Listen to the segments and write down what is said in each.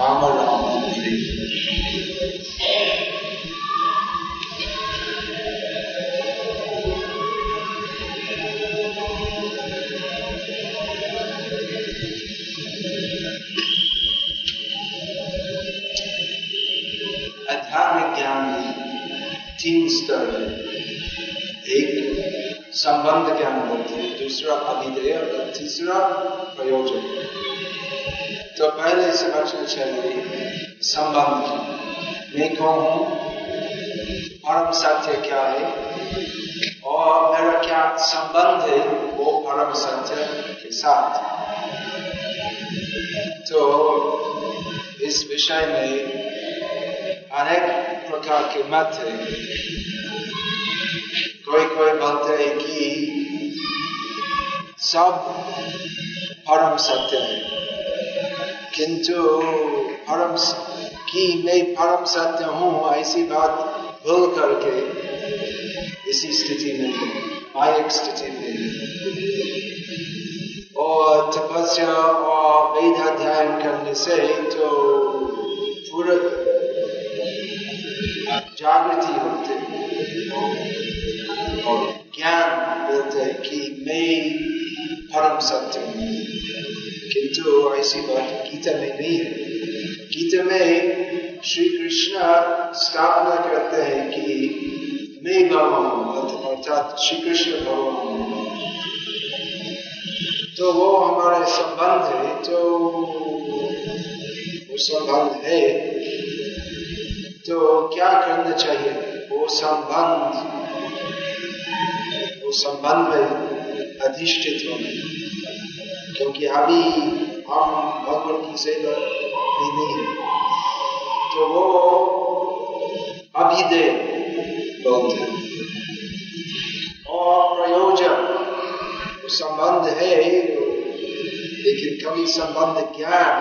राम राम। हरे आध्यात्मिक ज्ञान में तीन स्तर है एक संबंध ज्ञान होते हैं, दूसरा अभिधेय और तीसरा प्रयोजन। तो पहले समझना चाहिए संबंध। मैं कौन हूँ परम सत्य क्या है? और मेरा क्या संबंध है, वो परम सत्य के साथ। तो इस विषय में अनेक प्रकार के मत है। कोई कोई बोलते हैं कि सब परम सत्य है। किंतु परम कि मैं परम सत्य हूँ, ऐसी बात भूल करके इसी स्थिति में मायक स्थिति में। और तपस्या और वेद अध्ययन करने से तो पूरा जागृति होते और ज्ञान मिलते कि मैं परम सत्य हूँ। किंतु ऐसी बात गीता में नहीं है गीता में श्री कृष्ण स्थापना करते हैं कि मैं भगवान अर्थात श्री कृष्ण भगवान तो वो हमारे संबंध है तो वो संबंध है तो क्या करना चाहिए? वो संबंध वो संबंध में अधिष्ठित होने। क्योंकि अभी हम भगवान की सेवा भी नहीं है। तो वो अभिदे बोलते हैं और प्रयोजन संबंध है लेकिन कभी संबंध ज्ञान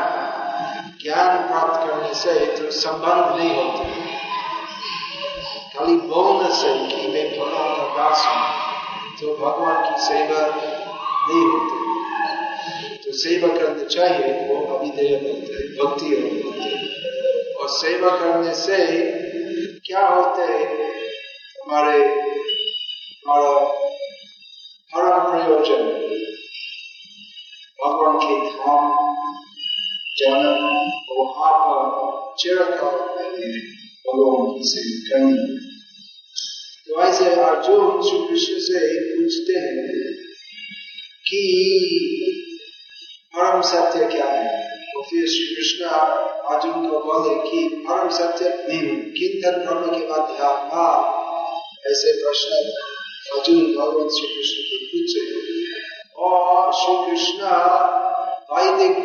ज्ञान प्राप्त करने से तो संबंध नहीं होते। खाली बोलने से कि मैं भगवान का दास हूँ तो भगवान की सेवा नहीं होती। तो सेवा करना चाहिए वो अभिधेय बोलते हैं भक्ति बोलते और सेवा करने से क्या होते हमारे हमारा परम प्रयोजन भगवान के धाम जाना वहाँ पर चिरकाल भगवान की सेवा करनी तो ऐसे अर्जुन श्री कृष्ण से पूछते हैं कि परम सत्य क्या है? तो फिर श्री कृष्ण अर्जुन को बोले कि परम सत्य नहीं किंतन ब्रह्म के बाद ऐसे प्रश्न अर्जुन भगवान श्री कृष्ण को पूछे और श्री कृष्ण वैदिक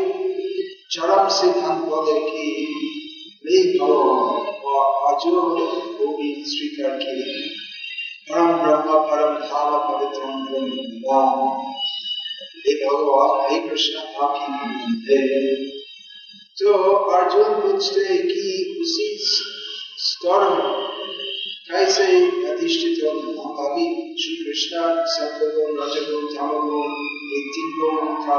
चरम सिद्धांत बोले कि मैं भगवान और अर्जुन वो भी स्वीकार किए परम ब्रह्म, परम धाम पवित्र हे भगवान हे कृष्ण आप ही। तो अर्जुन पूछते कि उसी स्तर कैसे अधिष्ठित हो? हम अभी श्री कृष्ण सत्वगुण रजगुण तमगुण ये तीन गुणों का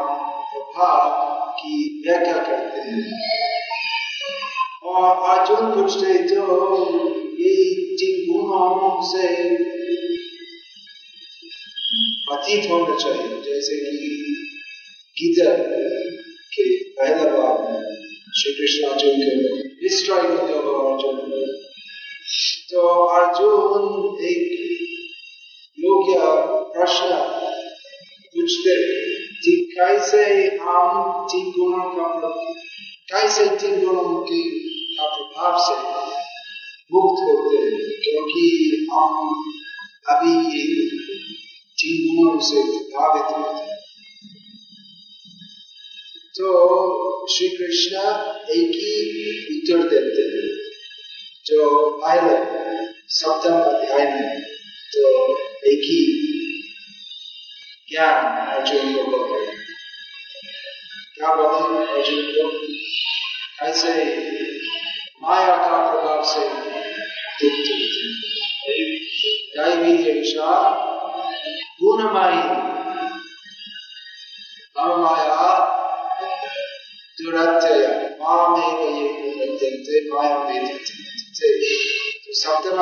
प्रभाव की व्याख्या करते हैं। और अर्जुन पूछते तो ये तीन गुणों से अतीत होना चाहिए जैसे कि गीता के पहला भाग में श्री कृष्ण अर्जुन के डिस्ट्रॉय करने वाला अर्जुन तो अर्जुन एक योग्य प्रश्न पूछते कि कैसे हम तीन गुणों का कैसे तीन गुणों के का प्रभाव से मुक्त होते हैं क्योंकि हम अभी तीन गुणों से प्रभावित होते हैं तो श्री कृष्ण एक ही उत्तर देते हैं, जो पहले सप्तम अध्याय में तो एक ही ज्ञान अर्जुन को क्या बोले अर्जुन को? ऐसे माया का प्रभाव से दुख दैवी देशा पूर्णमाई अवमाया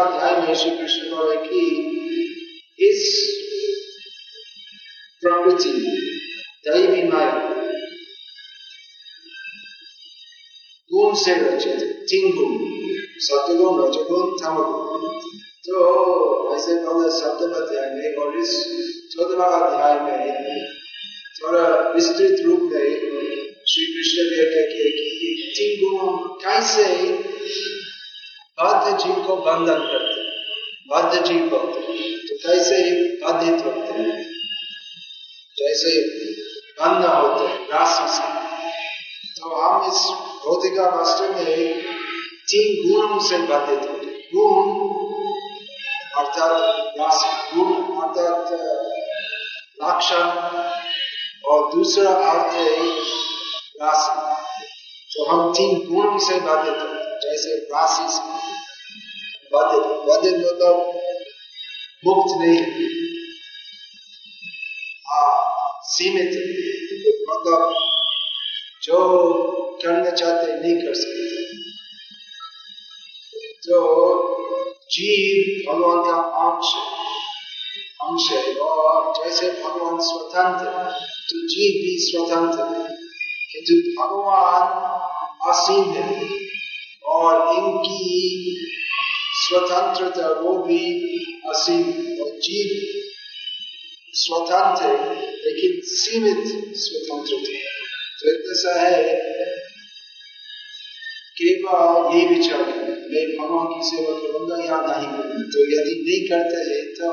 अध्याय में श्री कृष्ण बोले कि इस प्रकृति, दैवी माया, गुण से रचित, तीन गुण, सत्य गुण, रजगुण, तमगुण। तो ऐसे पहले सप्तम अध्याय में और इस चौदह अध्याय में थोड़ा विस्तृत रूप में श्री कृष्ण ने कहे कि तीन गुण कैसे बद्ध जीव को बंधन करते बद्ध जीव को। तो कैसे बाधित होते हैं? जैसे बंध होते हैं, राशि से। तो हम इस भौतिकावस्था में तीन गुणों से बाधित होते गुण राशि गुण अर्थात लक्षण और दूसरा अर्थ है राशि तो हम तीन गुणों से बाधित होते जैसे राशि बाधित बाधित मतलब मुक्त नहीं सीमित मतलब जो करना चाहते नहीं कर सकते। तो जीव भगवान का अंश अंश है और जैसे भगवान स्वतंत्र तो जीव भी स्वतंत्र है। किंतु भगवान असीम है और इनकी स्वतंत्रता वो भी असीम और जीव स्वतंत्र है, लेकिन सीमित स्वतंत्रता तो इतना सा है केवल ये विचार मैं भगवान की सेवा करूँगा या नहीं तो यदि नहीं करते हैं तो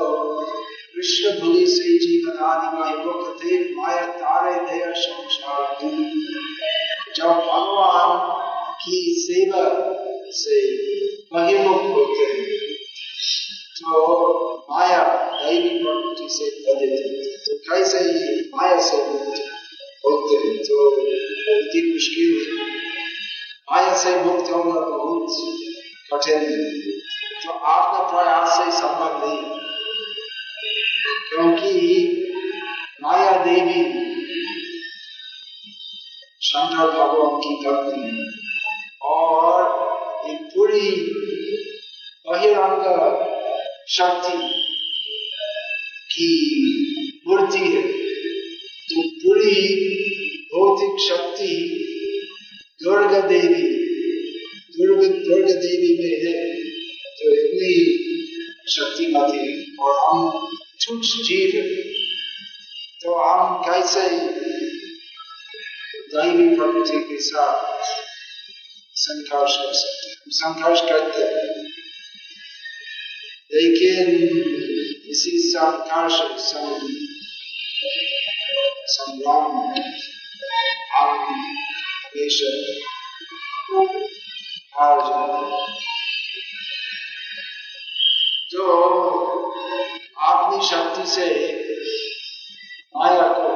कृष्ण भूलि से जीवन आदि थे, माया, तारे, दया, संसार। जब भगवान की सेवा से बहिर्मुख होते हैं तो माया दैवी प्रकृति से बदलते तो कैसे ये माया से होते हैं तो बहुत ही मुश्किल। है माया से मुक्त होना बहुत है तो आपका प्रयास से संभव नहीं। क्योंकि माया देवी शंकर भगवान की पत्नी है। और एक पूरी बहिरंग शक्ति की मूर्ति है। तो पूरी भौतिक शक्ति दुर्गा देवी दुर्ग दुर्ग देवी में है तो इतनी शक्तिमती है, और हम तुच्छ जीव तो हम कैसे दैवी प्रकृति के साथ संघर्ष कर सकते हैं? संघर्ष करते हैं। लेकिन इसी संघर्ष संग्राम हम हमेशा से माया को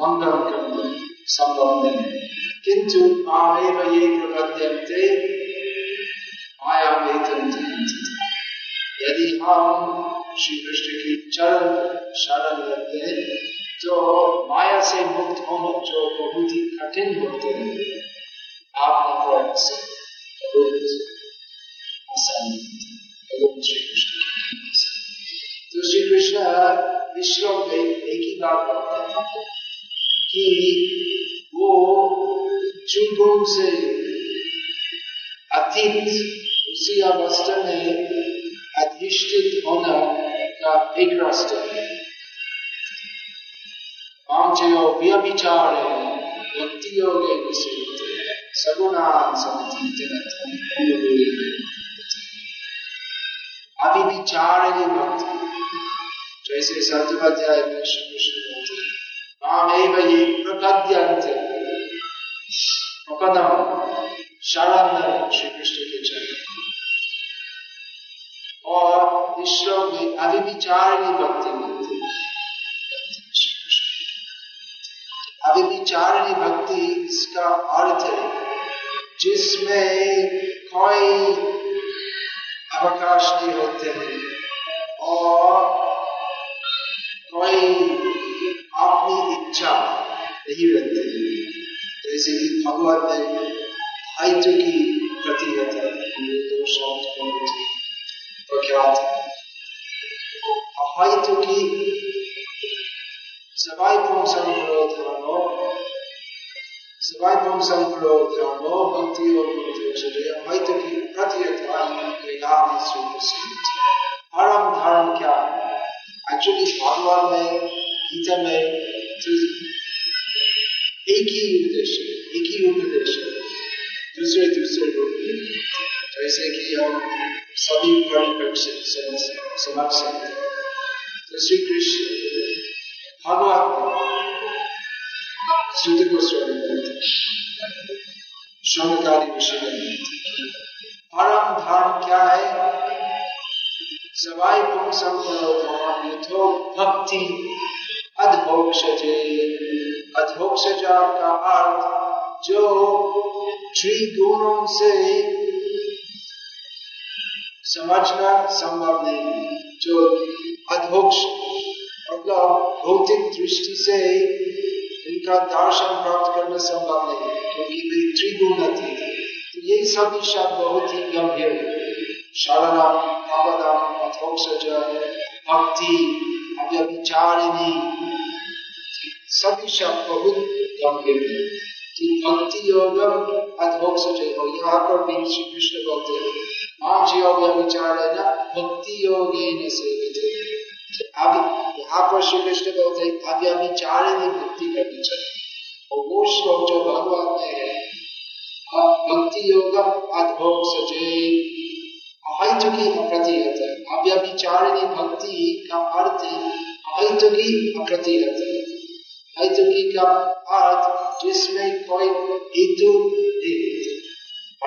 मंगन करना संभव नहीं। किंतु मामेव ये प्रबद्यन्ते माया वेतन यदि हम श्री कृष्ण की चरण शरण लेते हैं तो माया से मुक्त होना जो बहुत ही कठिन होते हैं आपने पर बहुत आसान श्री कृष्ण तो श्री कृष्ण इस में एक ही बात बताते कि वो चुगुण से अतीत, उसी अवस्था में अधिष्ठित होना का एक रास्ता है। आमचयो व्यभिचार भक्ति योगे सगुणान अभिविचारिणी भक्ति जैसे सप्तमाध्याय में श्री कृष्ण बोलते मामेव ये प्रपद्यन्ते प्रपदम शरण श्री कृष्ण के चरण। और इस श्लोक में अभिविचारिणी भक्ति मिलती अभिविचारिणी भक्ति इसका अर्थ है, जिसमें कोई अवकाश नहीं होते हैं और कोई अपनी इच्छा नहीं रहती? है जैसे कि भगवत ने आयु की है है अहैतु की पुंसम धर्मो सबाई पुंसम धर्मो भक्ति और की प्रत्यता परम धर्म क्या है? एक्चुअली भगवान में गीता में एक ही उद्देश्य एक ही उपदेश दूसरे दूसरे रूप जैसे कि हम सभी परिप्रेक्ष्य समझ सकते तो श्री कृष्ण भगवान शुद्ध गोस्वामी शौनकारी विषय परम धर्म क्या है सवाई पुंसम करो भक्ति अधोक्षजे अधोक्षजा का अर्थ जो त्रिगुणों से समझना संभव नहीं जो अधोक्ष मतलब भौतिक दृष्टि से उनका दर्शन प्राप्त करना संभव नहीं क्योंकि वे त्रिगुण थे तो ये सभी शब्द बहुत ही गंभीर शरणम अवदम अधोक्षज भक्ति, अव्यभिचारिणी सभी बहुत गंभीर है कि भक्ति योग अधोक्ष हो। यहाँ पर भी श्री कृष्ण बोलते हैं मांझ योग विचार है ना, भक्ति योग अब यहाँ पर श्री कृष्ण बोलते हैं अब यह विचार नहीं भक्ति करनी चाहिए। और वो श्लोक जो भगवान में है, भक्ति योग अधोक्ष अहैतुकी अप्रतिहत अव्यभिचारिणी भक्ति का अर्थ अहैतुकी अप्रतिहत हेतुकी का अर्थ, जिसमें कोई हेतु नहीं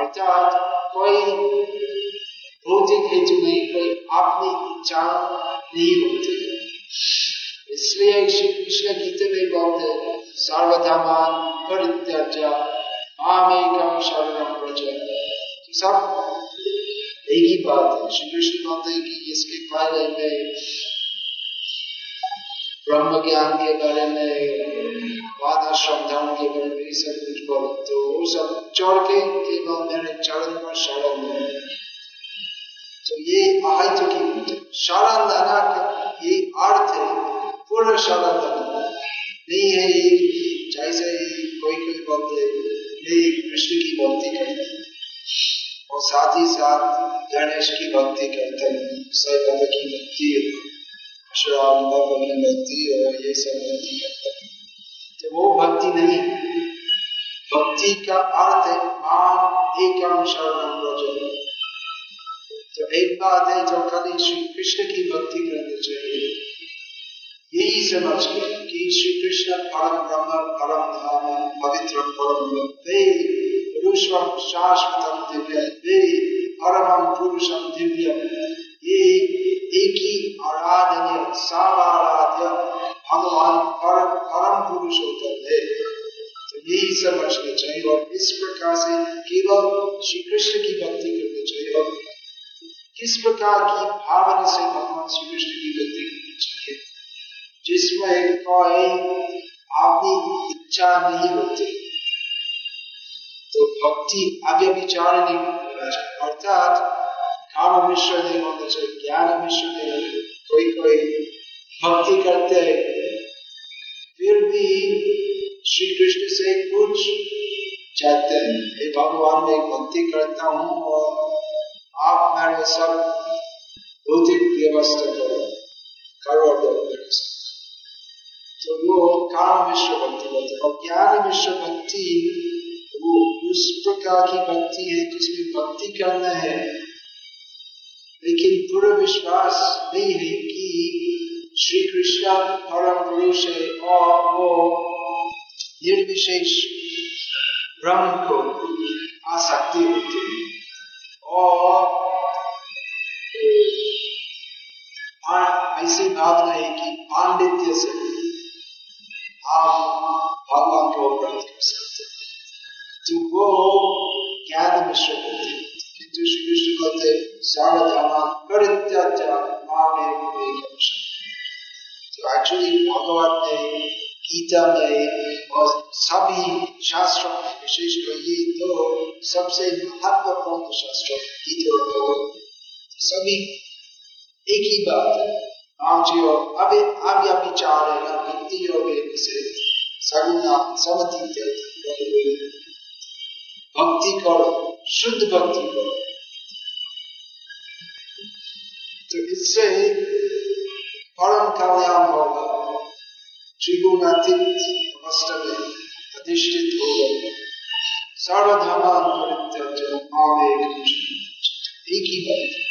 अर्थात, कोई भौतिक हेतु नहीं, कोई अपनी इच्छा नहीं होती। इसलिए श्री कृष्ण गीता में बोलते सर्वधमान परित्यज आमेकम शरणम व्रज सब एक ही बात है श्री कृष्ण बोलते हैं कि इसके पहले में ब्रह्म ज्ञान के बारे में वादाश्रम धर्म के बारे में सब कुछ बोलो तो वो सब चढ़ के केवल मेरे चरण पर शरण तो ये आहित की शरण लेना ये अर्थ है पूर्ण शरण लेना नहीं है जैसे गणेश की भक्ति करते हैं। सैकत की भक्ति श्राम भक्ति और ये सब भक्ति करता है। तो वो भक्ति नहीं भक्ति का अर्थ है मान एकम शरणम रजन तो एक बात है जो कभी श्री कृष्ण की भक्ति करनी चाहिए। यही समझ के कि श्री कृष्ण परम ब्रह्म, परम धाम, पवित्र परम वे शाश्वतम दिव्य परम पुरुषम दिव्य। ये एक ही आराधनीय साराध्य भगवान परम परम पुरुष होता है। तो यही समझना चाहिए और इस प्रकार से केवल श्री कृष्ण की भक्ति करनी चाहिए और किस प्रकार की भावना से भगवान श्री कृष्ण की भक्ति करनी चाहिए? जिसमें कोई अपनी इच्छा नहीं होती। तो भक्ति आगे विचार नहीं अर्थात काम मिश्र नहीं होना चाहिए ज्ञान मिश्र नहीं कोई कोई भक्ति करते फिर भी श्री कृष्ण से कुछ चाहते हैं हे भगवान मैं भक्ति करता हूँ और आप मेरे सब भौतिक व्यवस्था करो करो दो तो वो काम विश्व भक्ति और ज्ञान विश्व उस प्रकार की भक्ति है जिसमें भक्ति करना है। लेकिन पूरा विश्वास नहीं है कि श्री कृष्ण परम पुरुष है और वो निर्विशेष ब्रह्म को आसक्ति होती है। और ऐसी भावना है कि पांडित्य से आप भगवान को प्राप्त कर सकते वो ज्ञान विश्व होती किंतु श्री कृष्ण कहते परित्याज तो एक्चुअली भगवान ने गीता में और सभी शास्त्रों में विशेषकर ये तो सबसे महत्वपूर्ण शास्त्र गीता सभी एक ही बात है राम जी और अब अब यह विचार है भक्ति योग से सगुना समति भक्ति करो, शुद्ध भक्ति करो। तो इससे परम कल्याण होगा। त्रिगुणातीत अवस्था में अधिष्ठित होगा। सर्वधर्मान परित्यज माम एक ही बात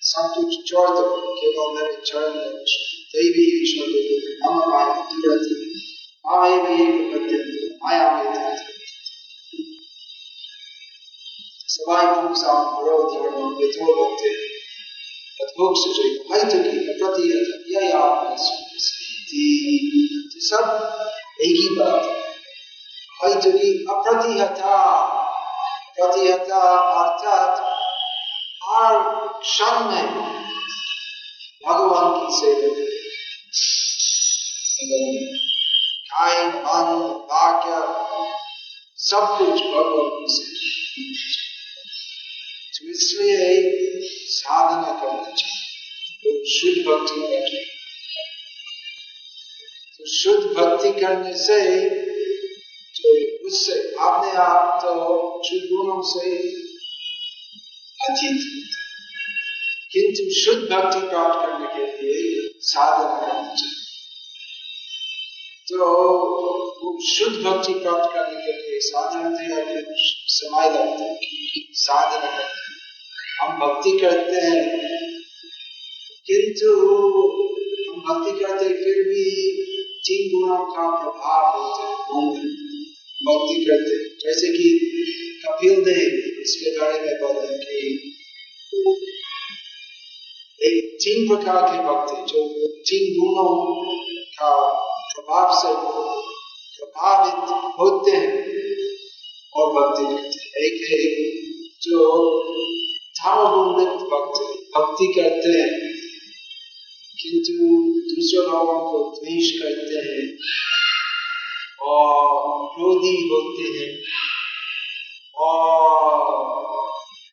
सब कुछ छोड़ दो केवल मेरे चरण में दैवी ईश्वर हम माया तुरंत माया भी माया में सवाई पुंसां विरोधर्मं यथो भक्ते तद्भोक्ष्य हैतुकी प्रतीयत यह आत्मा सब एक ही बात हैतुकी अप्रतिहता प्रतिहता अर्थात हर क्षण में भगवान की सेवा काय मन वाक्य सब कुछ भगवान की सेवा तो इसलिए साधना करनी चाहिए तो शुद्ध भक्ति करनी तो शुद्ध भक्ति करने से तो उससे, अपने आप तो गुणों से अतीत किंतु शुद्ध भक्ति प्राप्त करने के लिए साधना करनी चाहिए तो शुद्ध भक्ति प्राप्त करने के लिए साधारणतः समय लगता है। साधना करते हम भक्ति करते हैं। किंतु हम भक्ति करते फिर भी तीन गुणों का प्रभाव होते हैं। भक्ति करते जैसे कि कपिल देव, इसके बारे में बोले कि एक तीन प्रकार के भक्ति जो तीन गुणों का प्रभाव से प्रभावित होते हैं। और भक्ति करते एक है जो भक्ति भक्ति करते हैं, किंतु दूसरे लोगों को द्वेष करते हैं और क्रोधी होते हैं और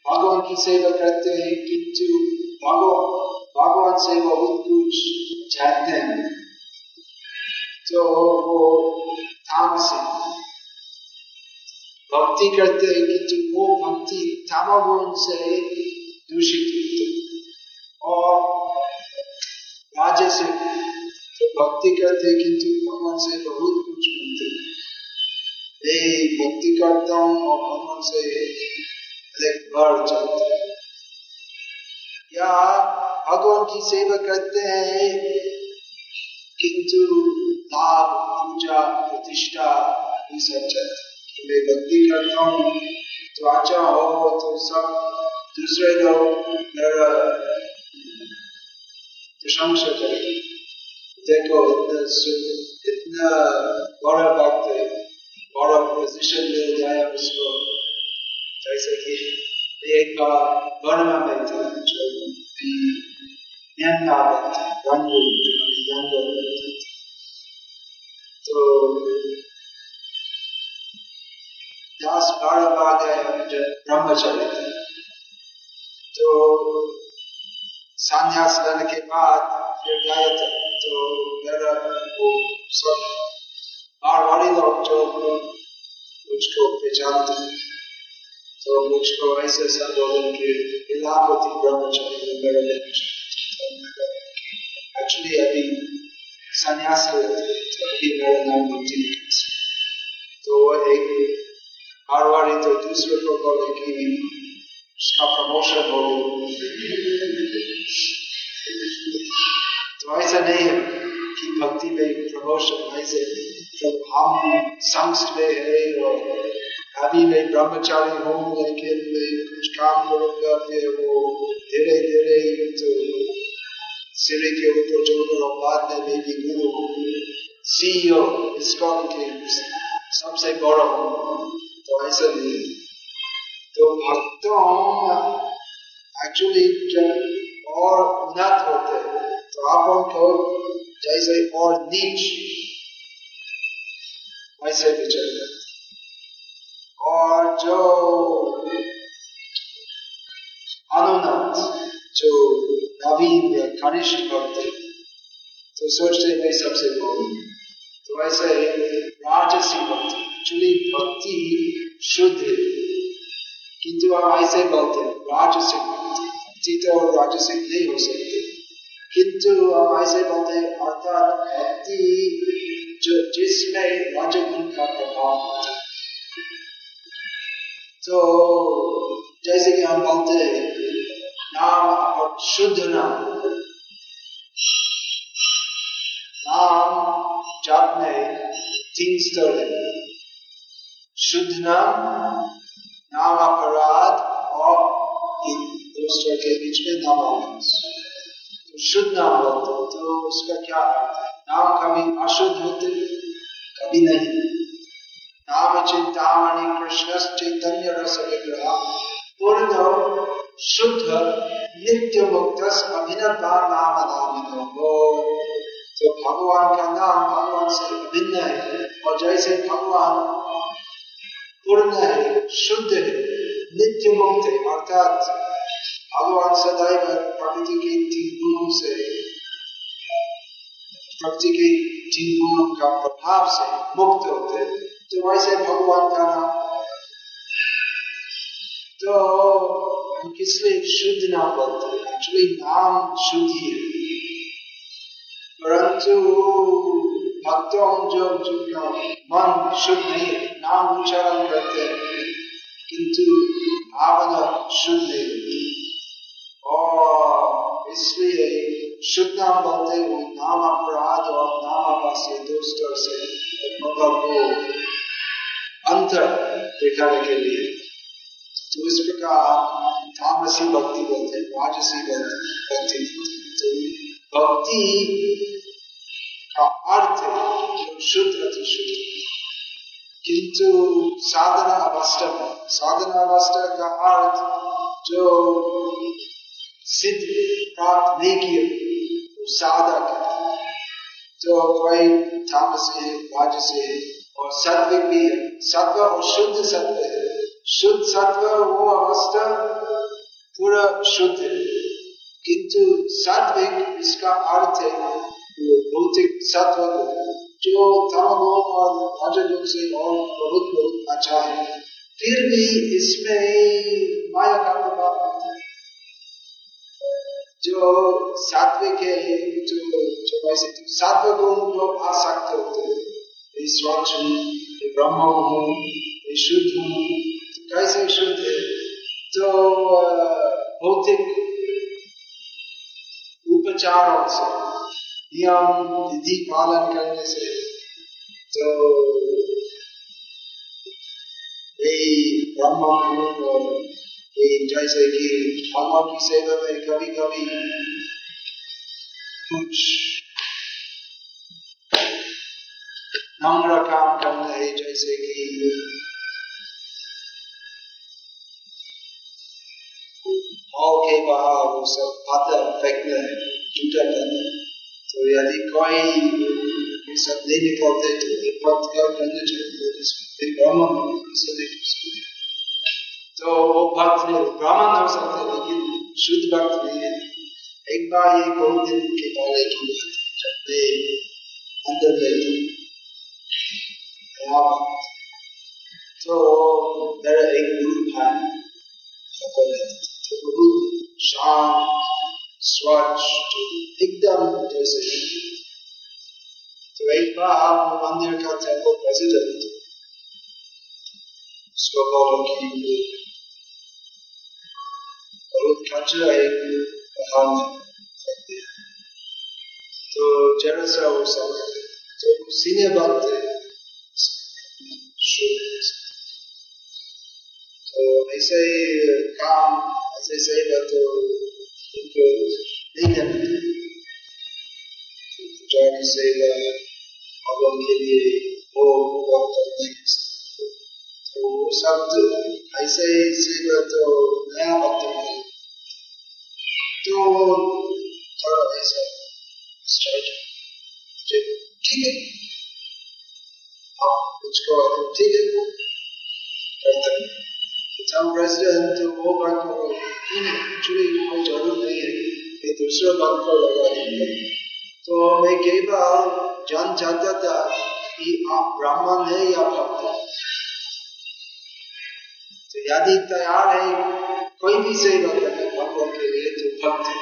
भगवान की सेवा करते हैं, किंतु भगवान भगवान से बहुत कुछ चाहते हैं। तो वो तामसिक भक्ति करते हैं किंतु वो भक्ति तामगुण से दूषित होते और राजे से तो भक्ति करते किंतु भगवान से बहुत कुछ मिलते ये भक्ति करता हूँ और भगवान से एक बढ़ जाते या भगवान की सेवा करते हैं, किंतु लाभ, पूजा, प्रतिष्ठा, ये सब चलते मैं भक्ति करता हूँ तो अच्छा हो तो सब दूसरे लोग मेरा प्रशंसा करेंगे देखो इतना इतना बड़ा भक्त है बड़ा पोजिशन मिल जाए उसको जैसे कि एक बार बर्मा में था जो म्यांमार में था रंगून तो दस बारह बार गए ब्रह्मचर्य तो संन्यास लेने के बाद फिर गए थे तो मेरा वो सब मारवाड़ी लोग जो मुझको पहचानते तो मुझको ऐसे संबोधन के इलापति ब्रह्मचर्य मेरे लेने एक्चुअली अभी संन्यास लेते तो अभी मेरा नाम तो एक मारवाड़ी तो दूसरे को बोले कि उसका प्रमोशन हो तो ऐसा नहीं है कि भक्ति में प्रमोशन ऐसे तो हम संस्थ में है और अभी मैं ब्रह्मचारी हूँ लेकिन मैं कुछ काम करूँगा फिर वो धीरे धीरे तो सिरे के ऊपर जो बाद में मैं भी गुरु सीईओ इसकॉन के सबसे बड़ा तो ऐसा नहीं तो भक्तों एक्चुअली और उन्नत होते हैं तो आप उनको जैसे और नीच वैसे विचार और जो अनुन्नत जो नवीन या कनिष्ठ भक्त तो सोचते मैं सबसे बोलूँ तो ऐसे राजसी भक्ति एक्चुअली भक्ति है हम ऐसे बोलते हैं। राजसिक भक्ति तो राजसिक नहीं हो सकते। किंतु हम ऐसे बोलते हैं, अर्थात भक्ति जो जिसमें राजगुण का प्रभाव होता है। तो जैसे कि हम बोलते हैं, नाम और शुद्ध नाम। नाम जाप में तीन स्तर है। शुद्ध नाम नाम अपराध और दो स्तर के बीच में नाम तो शुद्ध नाम बोलते हो तो उसका क्या अर्थ है? नाम कभी अशुद्ध होते कभी नहीं। नाम चिंतामणि कृष्ण चैतन्य रस विग्रह, पूर्ण शुद्ध, नित्य मुक्त अभिन्नता नाम नाम तो भगवान का नाम भगवान से अभिन्न है, और जैसे भगवान पूर्ण है शुद्ध है नित्य मुक्त है अर्थात भगवान सदैव प्रकृति के तीन गुणों से प्रकृति के तीन गुणों का प्रभाव से मुक्त होते हैं तो वैसे भगवान का नाम तो हम किसलिए शुद्ध नाम बोलते हैं एक्चुअली नाम शुद्ध ही परंतु भक्तों जो जिनका मन शुद्ध नहीं है नाम उच्चारण करते हैं किंतु भावना शुद्ध नहीं और इसलिए शुद्ध नाम बोलते हैं नाम अपराध और नाम आवास दो स्तर से मतलब को अंतर दिखाने के लिए। तो इस प्रकार तामसी भक्ति बोलते राजसी भक्ति तो भक्ति का अर्थ शुद्ध अति शुद्ध। किंतु साधना अवस्था में साधना अवस्था का अर्थ जो सिद्ध प्राप्त नहीं किए वो साधक तो कोई तामसी है राजसी है और सत्व भी है। सत्व और शुद्ध सत्व है। शुद्ध सत्व वो अवस्था पूरा शुद्ध है। किंतु सात्विक इसका अर्थ है भौतिक सत्व जो तमगुण और रजगुण से और बहुत बहुत अच्छा है। फिर भी इसमें माया का प्रभाव होता है। जो सात्विक है, जो जो वैसे सात्व गुण जो आसक्त होते हैं स्वच्छ हूँ ब्रह्म हूँ शुद्ध हूँ कैसे शुद्ध है? तो भौतिक उपचारों से नियम विधि पालन करने से तो यही ब्रह्म जैसे कि भगवान की सेवा में कभी कभी कुछ नम्र काम करना है, जैसे कि भाव के बाहर वो सब पाता फेंकना है करना तो यदि कोई ये सब नहीं निकलते तो एक भक्त क्या करना चाहिए ब्राह्मण तो वो भक्त ब्राह्मण हो सकते लेकिन शुद्ध भक्त नहीं है एक बार ये बहुत दिन के पहले की जब मैं अंदर गए तो मेरा एक गुरु था तो गुरु शांत स्वच्छ एकदम जैसे तो एक बार आप मंदिर का टेंपल प्रेसिडेंट उसको बोलो कि बहुत कचरा एक पहाड़ में तो जरा सा वो समय तो सीनियर बात है तो ऐसे ही काम ऐसे सही तो उनको नहीं करना जाने से भगवान के लिए वो वक्त नहीं तो शब्द ऐसे सेवा तो नया वक्त है तो थोड़ा ऐसा ठीक है मुझको ठीक है करते हैं प्रेसिडेंट तो वो बात को एक्चुअली कोई ज़रूरत नहीं है कि दूसरा भक्त को लगा देंगे तो मैं केवल जान चाहता था कि आप ब्राह्मण है या भक्त है तो यदि तैयार है कोई भी सेवा करने भगवान के लिए तो भक्त है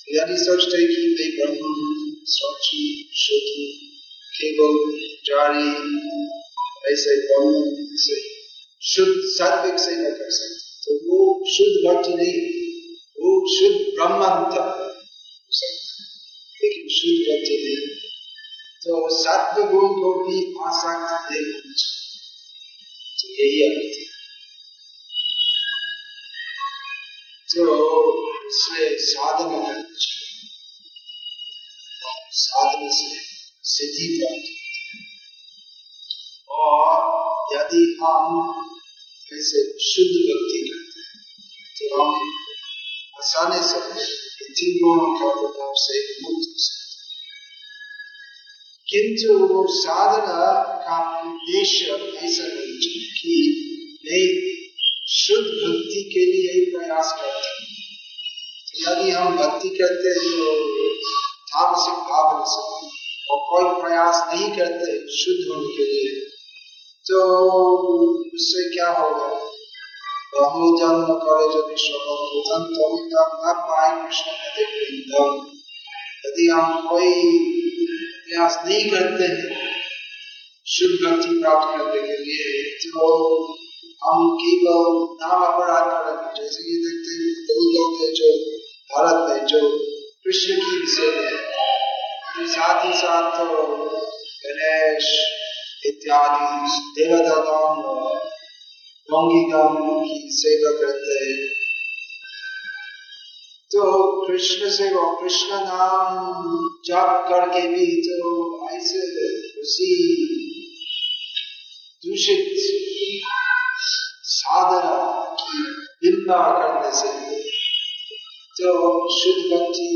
तो यदि सोचते कि मैं ब्राह्मण स्वच्छ शुद्ध केवल जारी ऐसे ब्राह्मण से शुद्ध सात्विक सेवा कर सकते तो वो शुद्ध भक्ति नहीं, वो शुद्ध ब्राह्मण था लेकिन शुद्ध भक्ति नहीं। तो सत्व गुण को भी आसक्त नहीं होना चाहिए। तो यही अर्थ है। तो साधन साधन से सिद्धि प्राप्त और यदि हम ऐसे शुद्ध भक्ति करते हैं तो हम आसानी से तीन गुणों के प्रभाव से मुक्त हो सकते किंतु वो साधना का उद्देश्य ऐसा नहीं कि मैं शुद्ध भक्ति के लिए ही प्रयास करते हैं। यदि हम भक्ति करते हैं तो तामसिक भावना से और कोई प्रयास नहीं करते शुद्ध होने के लिए तो उससे क्या होगा? बहु जन्म करे यदि स्वभूतन तो न पाए कृष्ण वृंदम यदि हम कोई प्रयास नहीं करते हैं शुद्ध भक्ति प्राप्त करने के लिए तो हम केवल नाम अपराध करेंगे जैसे कि देखते हैं बहुत लोग है जो भारत में, जो कृष्ण की विषय में साथ ही साथ तो गणेश इत्यादि देवताओं की सेवा करते हैं तो कृष्ण से वो कृष्ण नाम जप करके भी तो ऐसे उसी दूषित साधना की निंदा करने से तो शुद्ध भक्ति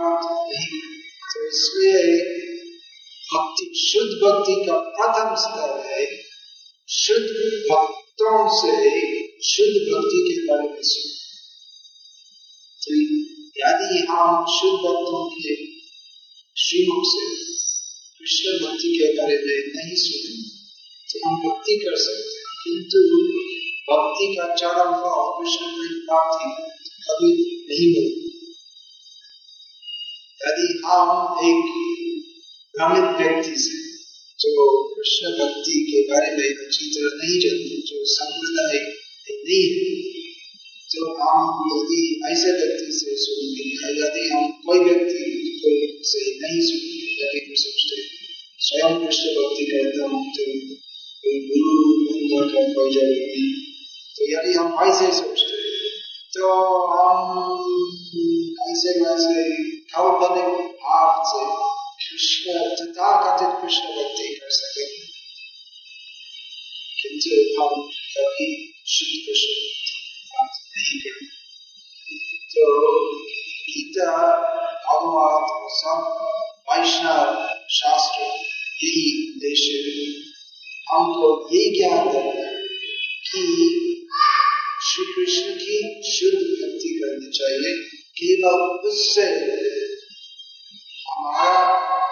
नहीं तो इसलिए भक्ति, शुद्ध भक्ति का प्रथम स्तर है। शुद्ध भक्तों से शुद्ध भक्ति के बारे में सुन। तो यदि हम शुद्ध भक्तों के श्रीमुख से कृष्ण भक्ति के बारे में नहीं सुने तो हम भक्ति कर सकते हैं। किंतु भक्ति का चरम भाव कृष्ण की प्राप्ति कभी नहीं मिलती यदि हम एक भ्रमित व्यक्ति से जो कृष्ण भक्ति के बारे में अच्छी तरह नहीं जानते जो संप्रदाय नहीं है तो हम यदि ऐसे व्यक्ति से सुनेंगे यदि हम कोई व्यक्ति को से नहीं सुनेंगे यदि हम सोचते स्वयं कृष्ण भक्ति करता हूँ तो कोई गुरु बनने का कोई ज़रूरत नहीं तो यदि हम ऐसे सोचते तो हम ऐसे वैसे काल्पनिक भाव से कृष्ण तथाकथित कृष्ण भक्ति कर सके किंतु हम कभी शुद्ध कृष्ण नहीं कर तो गीता भागवत सब वैष्णव शास्त्र यही उद्देश्य हमको ये ज्ञान देना कि श्री कृष्ण की शुद्ध भक्ति करनी चाहिए केवल उससे हमारा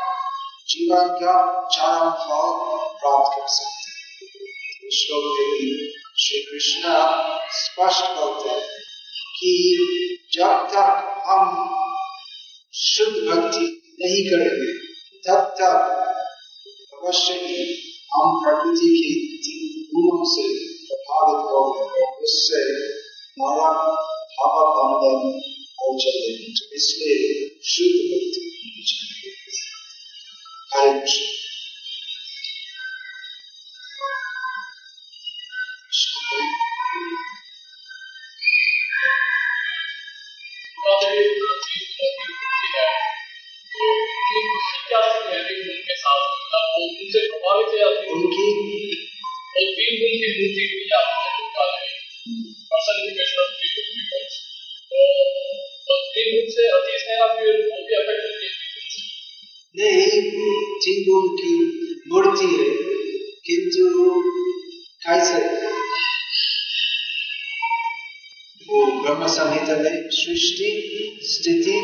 जीवन का चरम फल प्राप्त कर सकते हैं। श्लोक में श्री कृष्ण स्पष्ट करते हैं कि जब तक हम शुद्ध भक्ति नहीं करेंगे, तब तक अवश्य ही हम प्रकृति के तीन गुणों से प्रभावित होंगे। उससे हमारा भाव बंधन हो तो इसलिए शुद्ध भक्ति Hare Krishna. उनकी तीन गुण की मूर्ति सृष्टि, स्थिति,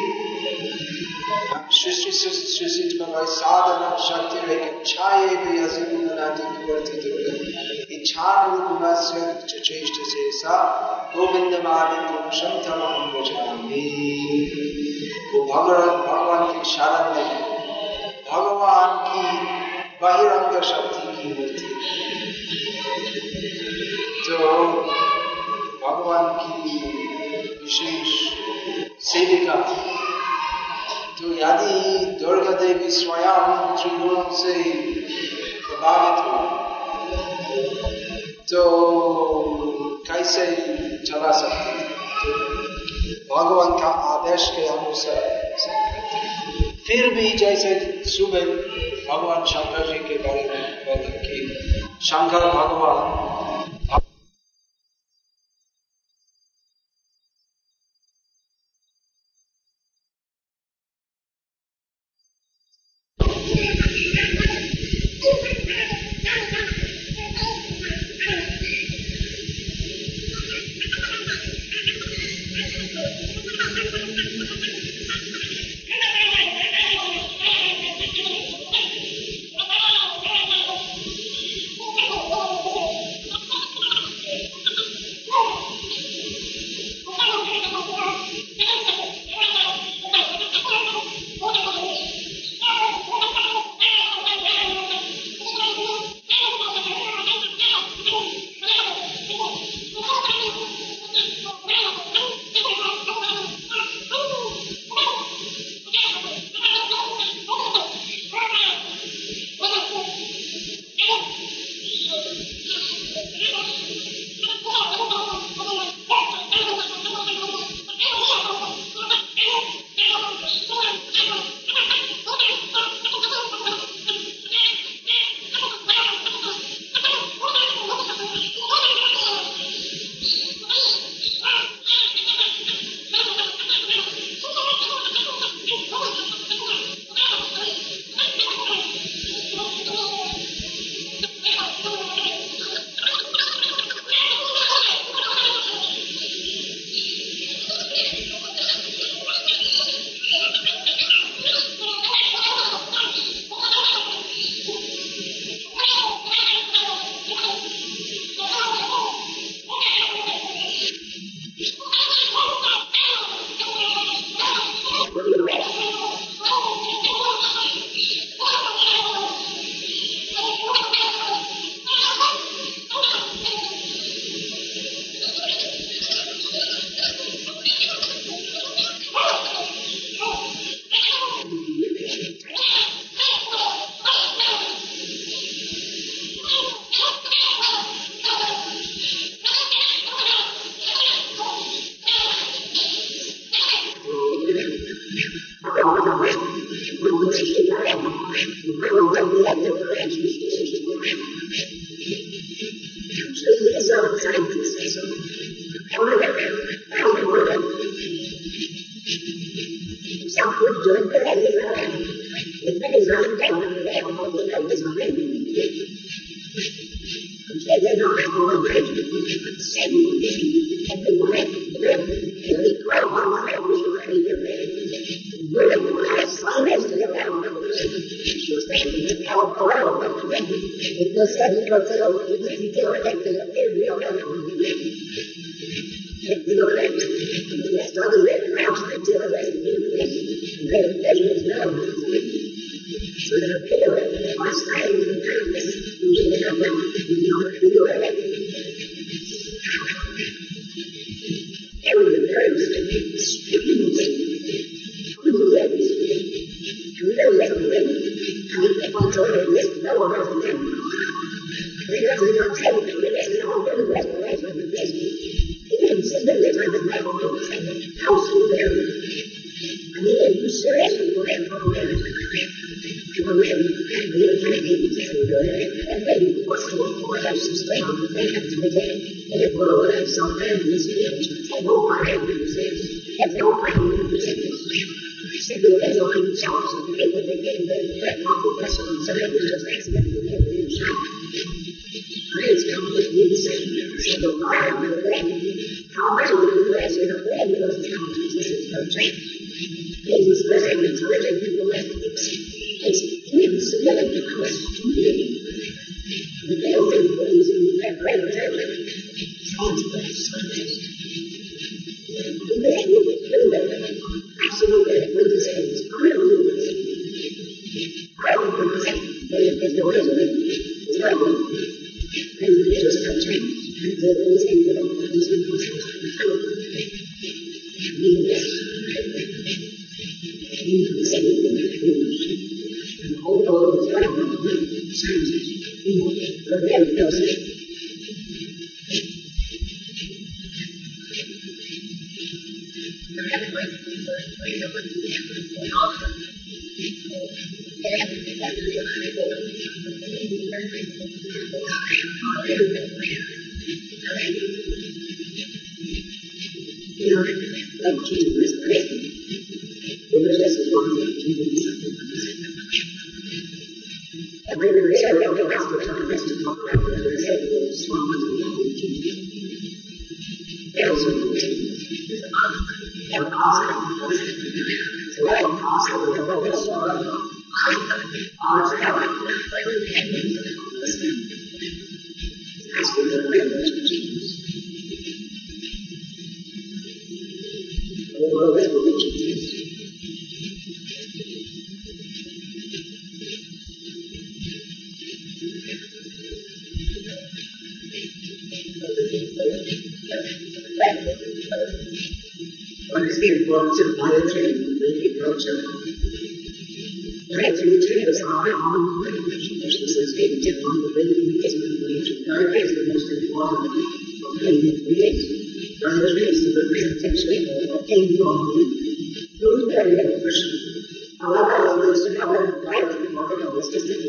सृष्टि सृष्टि पर साधन, शक्ति इच्छाए भी हसिनादि वर्तित इच्छानुगुणस्य चेष्ट से सा गोविंदमादि पुरुषम तमहम भजामि। वो भगवान भगवान की शरण में, भगवान की बहिरंग शक्ति की मूर्ति। तो भगवान की विशेष सेविका। तो यदि दुर्गा देवी स्वयं त्रिगुणों से प्रभावित हो। तो कैसे चला सकते तो भगवान का आदेश के अनुसार। फिर भी जैसे सुबह भगवान शंकर जी के बारे में कि शंकर भगवान Thank you. Jesus. corruption, monetary, maybe corruption. Graduated the Sahara on the education associated on the very investment relation. That is the most important thing in the village. And the rest of the presentation came from me. Those were the questions. However, I was to have a right to the model of the specific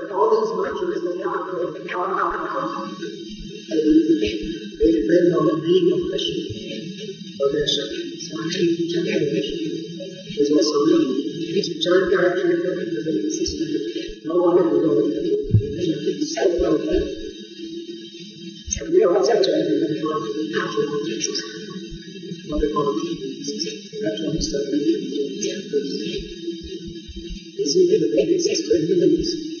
all these virtues that are are completed. They depend on the being of Krishna. So there's Sanskrit is also meaning. This chanta actually coming to the system. No one will know it. It's so well done. So we are also trying to make one the natural objections. What they call the natural stuff. This is the existence of human existence.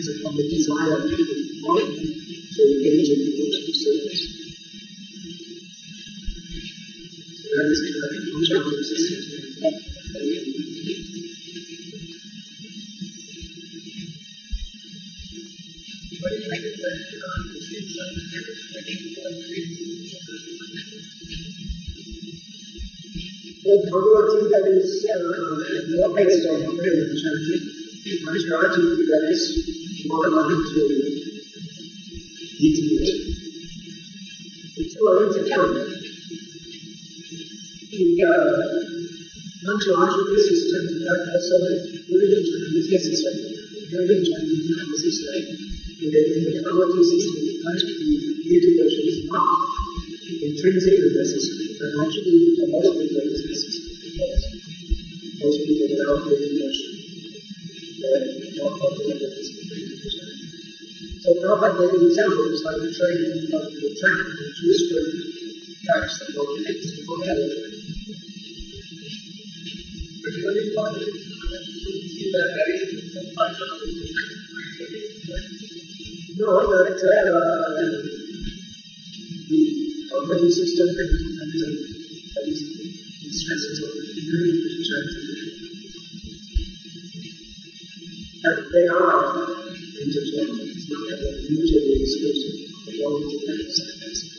depends upon the desire of people to follow to engage in devotional service. So that is the devotional system. Well, Bhagavad Gita is uh, more based on religion. Bhagavad Gita is மகன் அகிழ்ச்சி Thank you. So Prabhupada gave an example. It's like the train of the train which is tracks that go to to go. But when you find that there is of the already uh, system and the stresses of the degree of. And they are intertwined not have a usually exclusive, long-term access.